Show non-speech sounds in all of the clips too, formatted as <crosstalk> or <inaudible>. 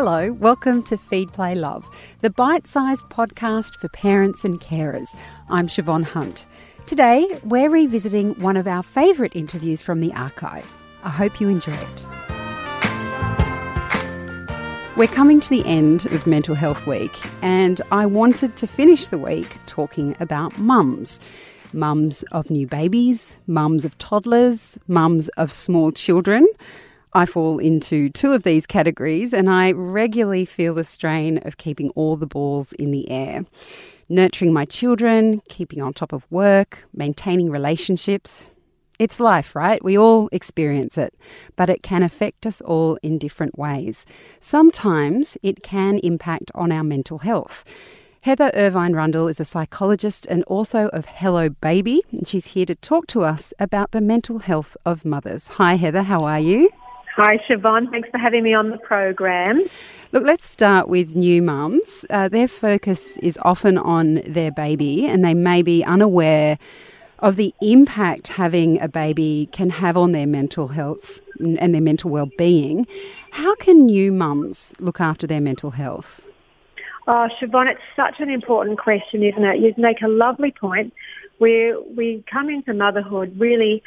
Hello, welcome to Feed Play Love, the bite sized podcast for parents and carers. I'm Siobhan Hunt. Today, we're revisiting one of our favourite interviews from the archive. I hope you enjoy it. We're coming to the end of Mental Health Week, and I wanted to finish the week talking about mums. Mums of new babies, mums of toddlers, mums of small children. I fall into two of these categories, and I regularly feel the strain of keeping all the balls in the air. Nurturing my children, keeping on top of work, maintaining relationships. It's life, right? We all experience it, but it can affect us all in different ways. Sometimes it can impact on our mental health. Heather Irvine Rundle is a psychologist and author of Hello Baby, and she's here to talk to us about the mental health of mothers. Hi, Heather, how are you? Hi, Siobhan. Thanks for having me on the program. Look, let's start with new mums. Uh, their focus is often on their baby, and they may be unaware of the impact having a baby can have on their mental health and their mental well-being. How can new mums look after their mental health? Oh, Siobhan, it's such an important question, isn't it? You make a lovely point where we come into motherhood really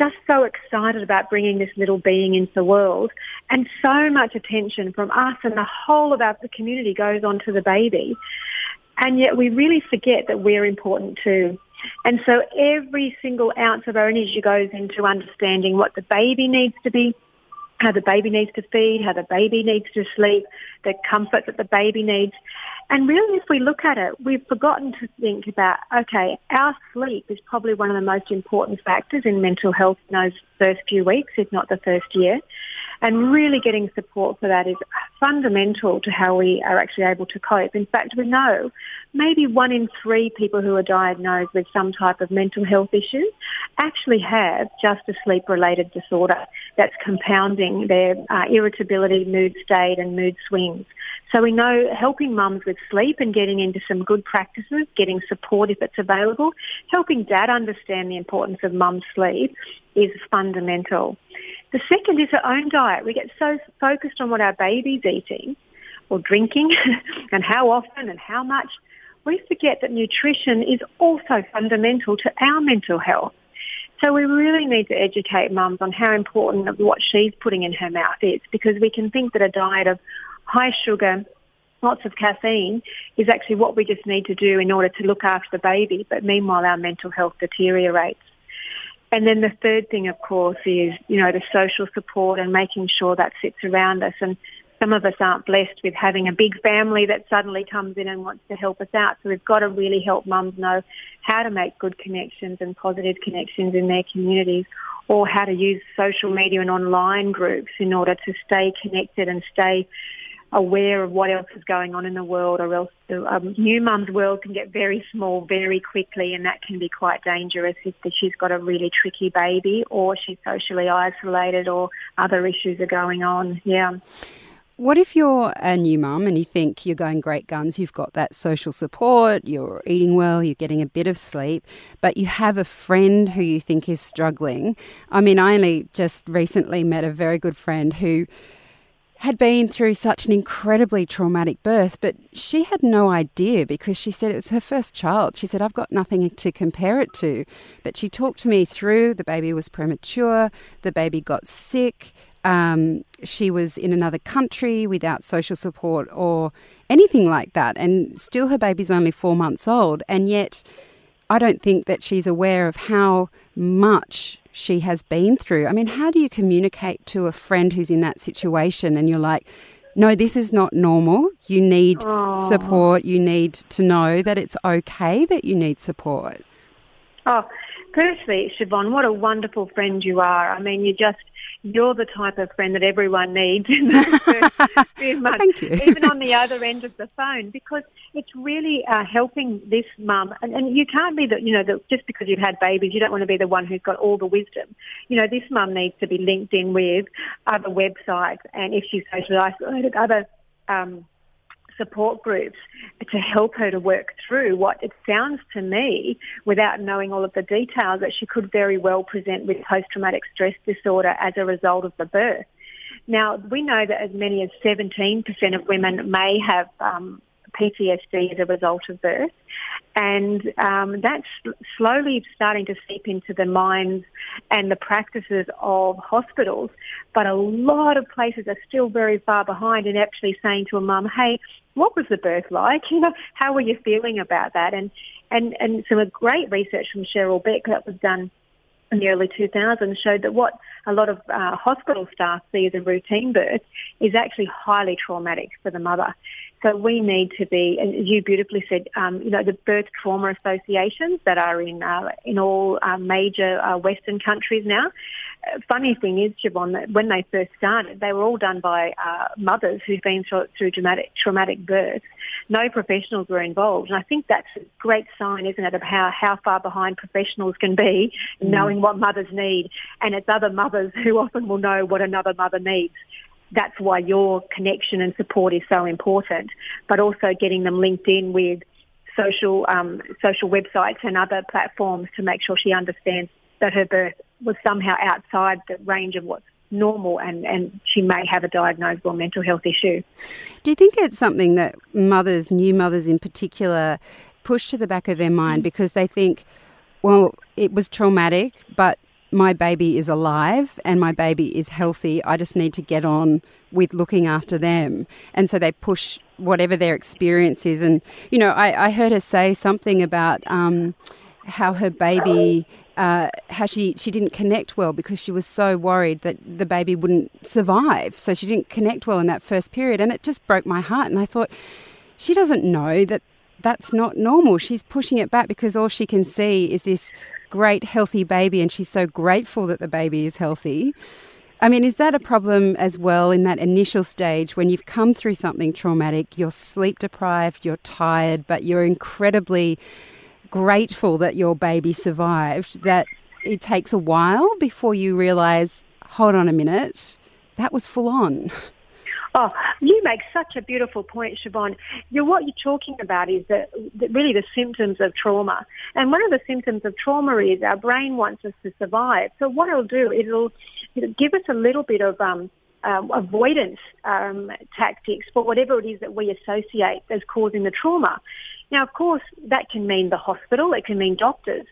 just so excited about bringing this little being into the world. And so much attention from us and the whole of our community goes on to the baby. And yet we really forget that we're important too. And so every single ounce of our energy goes into understanding what the baby needs to be, how the baby needs to feed, how the baby needs to sleep, the comfort that the baby needs. And really, if we look at it, we've forgotten to think about, okay, our sleep is probably one of the most important factors in mental health in those first few weeks, if not the first year. And really getting support for that is fundamental to how we are actually able to cope. In fact, we know maybe one in three people who are diagnosed with some type of mental health issue actually have just a sleep related disorder that's compounding their uh, irritability, mood state and mood swings. So we know helping mums with sleep and getting into some good practices, getting support if it's available, helping dad understand the importance of mum's sleep is fundamental. The second is our own diet. We get so focused on what our baby's eating or drinking <laughs> and how often and how much. We forget that nutrition is also fundamental to our mental health. So we really need to educate mums on how important what she's putting in her mouth is because we can think that a diet of high sugar, lots of caffeine is actually what we just need to do in order to look after the baby, but meanwhile our mental health deteriorates. And then the third thing, of course, is, you know, the social support and making sure that sits around us. And some of us aren't blessed with having a big family that suddenly comes in and wants to help us out. So we've got to really help mums know how to make good connections and positive connections in their communities or how to use social media and online groups in order to stay connected and stay aware of what else is going on in the world or else the um, new mum's world can get very small very quickly and that can be quite dangerous if she's got a really tricky baby or she's socially isolated or other issues are going on. Yeah. What if you're a new mum and you think you're going great guns, you've got that social support, you're eating well, you're getting a bit of sleep, but you have a friend who you think is struggling? I mean, I only just recently met a very good friend who had been through such an incredibly traumatic birth, but she had no idea because she said it was her first child. She said, I've got nothing to compare it to. But she talked to me through the baby was premature, the baby got sick, um, she was in another country without social support or anything like that. And still, her baby's only four months old. And yet, I don't think that she's aware of how much she has been through. I mean, how do you communicate to a friend who's in that situation and you're like, no, this is not normal. You need support. You need to know that it's okay that you need support. Oh, firstly, Siobhan, what a wonderful friend you are. I mean, you just you're the type of friend that everyone needs in <laughs> first few months, Thank you. even on the other end of the phone, because it's really uh, helping this mum. And, and you can't be the, you know, the, just because you've had babies, you don't want to be the one who's got all the wisdom. You know, this mum needs to be linked in with other websites, and if she's socially isolated, other um, support groups to help her to work through what it sounds to me, without knowing all of the details, that she could very well present with post-traumatic stress disorder as a result of the birth. Now, we know that as many as 17% of women may have um, PTSD as a result of birth. And um, that's slowly starting to seep into the minds and the practices of hospitals. But a lot of places are still very far behind in actually saying to a mum, hey, what was the birth like? <laughs> You know, how were you feeling about that? And, and, and some great research from Cheryl Beck that was done in the early 2000s showed that what a lot of uh, hospital staff see as a routine birth is actually highly traumatic for the mother. So we need to be, and you beautifully said, um, you know, the birth trauma associations that are in uh, in all uh, major uh, Western countries now. Uh, funny thing is, Siobhan, that when they first started, they were all done by uh, mothers who've been through, through dramatic, traumatic births. No professionals were involved, and I think that's a great sign, isn't it, of how how far behind professionals can be, mm. knowing what mothers need, and it's other mothers who often will know what another mother needs that's why your connection and support is so important, but also getting them linked in with social um, social websites and other platforms to make sure she understands that her birth was somehow outside the range of what's normal and, and she may have a diagnosable mental health issue. Do you think it's something that mothers, new mothers in particular, push to the back of their mind because they think, well, it was traumatic, but my baby is alive and my baby is healthy. I just need to get on with looking after them. And so they push whatever their experience is. And, you know, I, I heard her say something about um, how her baby, uh, how she, she didn't connect well because she was so worried that the baby wouldn't survive. So she didn't connect well in that first period. And it just broke my heart. And I thought, she doesn't know that that's not normal. She's pushing it back because all she can see is this great, healthy baby, and she's so grateful that the baby is healthy. I mean, is that a problem as well in that initial stage when you've come through something traumatic, you're sleep deprived, you're tired, but you're incredibly grateful that your baby survived, that it takes a while before you realize, hold on a minute, that was full on? <laughs> Oh, you make such a beautiful point, Siobhan. You're, what you're talking about is that, really the symptoms of trauma. And one of the symptoms of trauma is our brain wants us to survive. So what it'll do, it'll, it'll give us a little bit of um, um, avoidance um, tactics for whatever it is that we associate as causing the trauma. Now, of course, that can mean the hospital, it can mean doctors,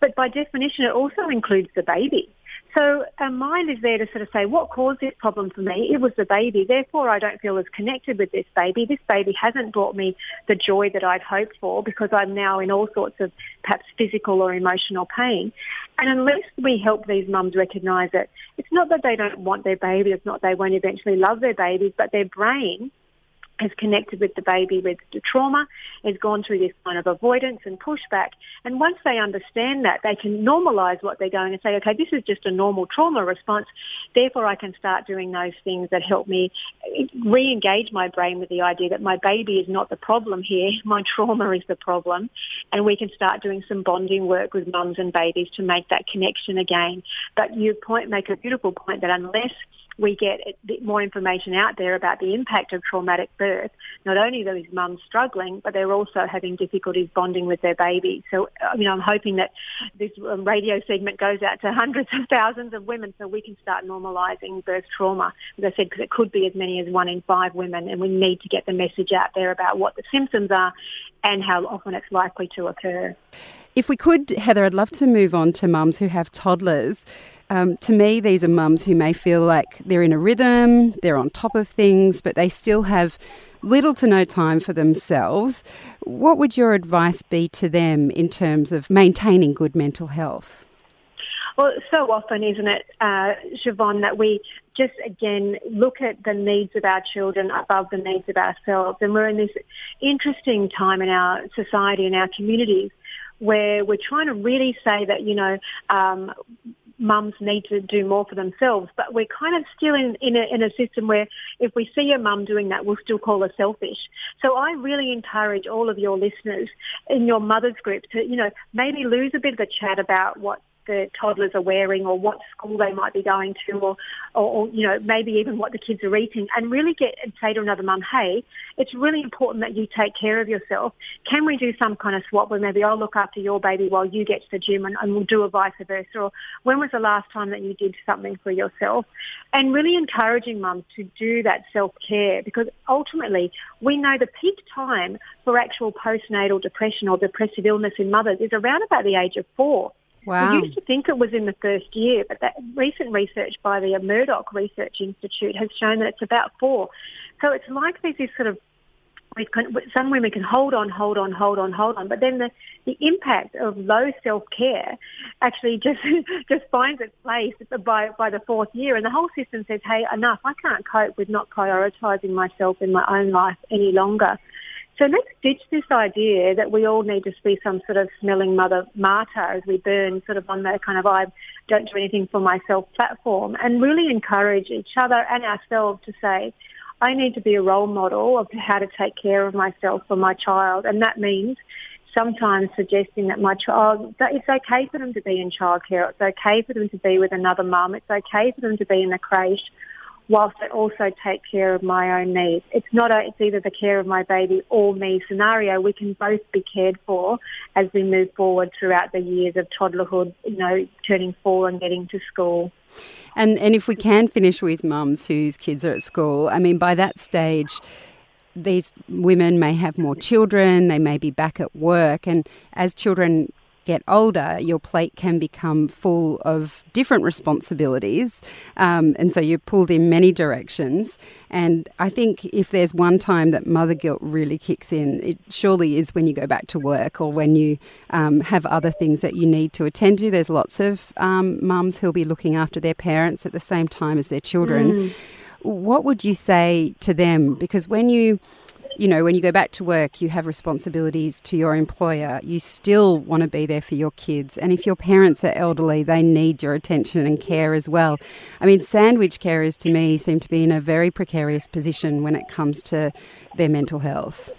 but by definition, it also includes the baby. So our mind is there to sort of say, what caused this problem for me? It was the baby. Therefore, I don't feel as connected with this baby. This baby hasn't brought me the joy that I'd hoped for because I'm now in all sorts of perhaps physical or emotional pain. And unless we help these mums recognise it, it's not that they don't want their baby, it's not they won't eventually love their babies, but their brain has connected with the baby with the trauma, has gone through this kind of avoidance and pushback. And once they understand that, they can normalise what they're going and say, okay, this is just a normal trauma response. Therefore, I can start doing those things that help me re-engage my brain with the idea that my baby is not the problem here. <laughs> My trauma is the problem. And we can start doing some bonding work with mums and babies to make that connection again. But you point, make a beautiful point that unless we get more information out there about the impact of traumatic birth. Not only are these mums struggling, but they're also having difficulties bonding with their baby. So, you know, I'm hoping that this um, radio segment goes out to hundreds of thousands of women so we can start normalising birth trauma, as I said, because it could be as many as one in five women, and we need to get the message out there about what the symptoms are and how often it's likely to occur. If we could, Heather, I'd love to move on to mums who have toddlers. Um, to me, these are mums who may feel like they're in a rhythm, they're on top of things, but they still have little to no time for themselves. What would your advice be to them in terms of maintaining good mental health? Well, so often, isn't it, uh, Siobhan, that we just again look at the needs of our children above the needs of ourselves. And we're in this interesting time in our society and our communities where we're trying to really say that, you know, um, mums need to do more for themselves, but we're kind of still in, in, a, in a system where if we see a mum doing that, we'll still call her selfish. So I really encourage all of your listeners in your mother's group to, you know, maybe lose a bit of the chat about what the toddlers are wearing or what school they might be going to or, or, or, you know, maybe even what the kids are eating and really get and say to another mum, hey, it's really important that you take care of yourself. Can we do some kind of swap where maybe I'll look after your baby while you get to the gym and, and we'll do a vice versa? Or when was the last time that you did something for yourself? And really encouraging mums to do that self-care because ultimately we know the peak time for actual postnatal depression or depressive illness in mothers is around about the age of four. Wow. We used to think it was in the first year, but that recent research by the Murdoch Research Institute has shown that it's about four. So it's like there's this sort of we can, some women can hold on, hold on, hold on, hold on, but then the, the impact of low self care actually just <laughs> just finds its place by by the fourth year, and the whole system says, "Hey, enough! I can't cope with not prioritising myself in my own life any longer." So let's ditch this idea that we all need to be some sort of smelling mother martyr as we burn sort of on the kind of I don't do anything for myself platform and really encourage each other and ourselves to say, I need to be a role model of how to take care of myself for my child. And that means sometimes suggesting that my child, that it's okay for them to be in childcare. It's okay for them to be with another mum. It's okay for them to be in the creche whilst I also take care of my own needs. It's not a, it's either the care of my baby or me scenario. We can both be cared for as we move forward throughout the years of toddlerhood, you know, turning four and getting to school. And and if we can finish with mums whose kids are at school, I mean by that stage these women may have more children, they may be back at work and as children get older, your plate can become full of different responsibilities. Um, and so you're pulled in many directions. And I think if there's one time that mother guilt really kicks in, it surely is when you go back to work or when you um, have other things that you need to attend to. There's lots of um, mums who'll be looking after their parents at the same time as their children. Mm. What would you say to them? Because when you you know, when you go back to work, you have responsibilities to your employer. You still want to be there for your kids. And if your parents are elderly, they need your attention and care as well. I mean, sandwich carers to me seem to be in a very precarious position when it comes to their mental health.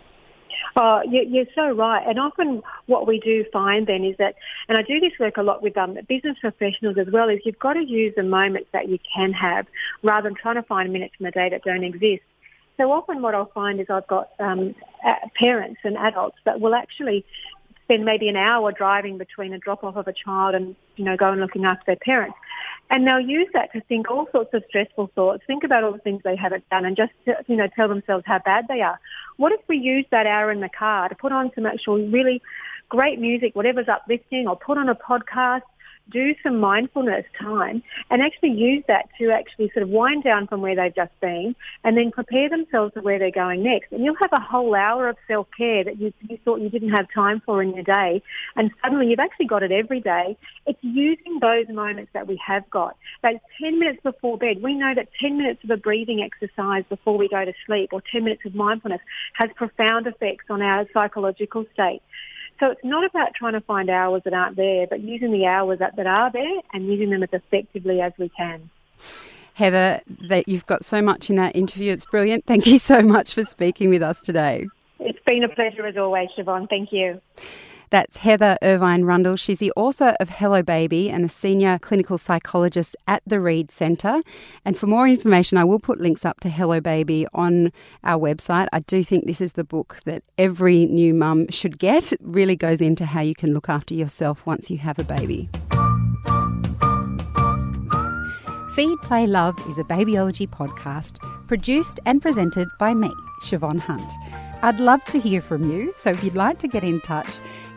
Oh, you're so right. And often what we do find then is that, and I do this work a lot with um, business professionals as well, is you've got to use the moments that you can have rather than trying to find minutes in the day that don't exist so often what I'll find is I've got um, parents and adults that will actually spend maybe an hour driving between a drop off of a child and, you know, go and looking after their parents. And they'll use that to think all sorts of stressful thoughts, think about all the things they haven't done and just, you know, tell themselves how bad they are. What if we use that hour in the car to put on some actual really great music, whatever's uplifting, or put on a podcast, do some mindfulness time and actually use that to actually sort of wind down from where they've just been and then prepare themselves for where they're going next. And you'll have a whole hour of self-care that you, you thought you didn't have time for in your day and suddenly you've actually got it every day. It's using those moments that we have got. Those 10 minutes before bed, we know that 10 minutes of a breathing exercise before we go to sleep or 10 minutes of mindfulness has profound effects on our psychological state. So it's not about trying to find hours that aren't there, but using the hours that, that are there and using them as effectively as we can. Heather, that you've got so much in that interview. It's brilliant. Thank you so much for speaking with us today. It's been a pleasure as always, Siobhan. Thank you. That's Heather Irvine Rundle. She's the author of Hello Baby and a senior clinical psychologist at the Reed Centre. And for more information, I will put links up to Hello Baby on our website. I do think this is the book that every new mum should get. It really goes into how you can look after yourself once you have a baby. Feed, Play, Love is a babyology podcast produced and presented by me, Siobhan Hunt. I'd love to hear from you, so if you'd like to get in touch,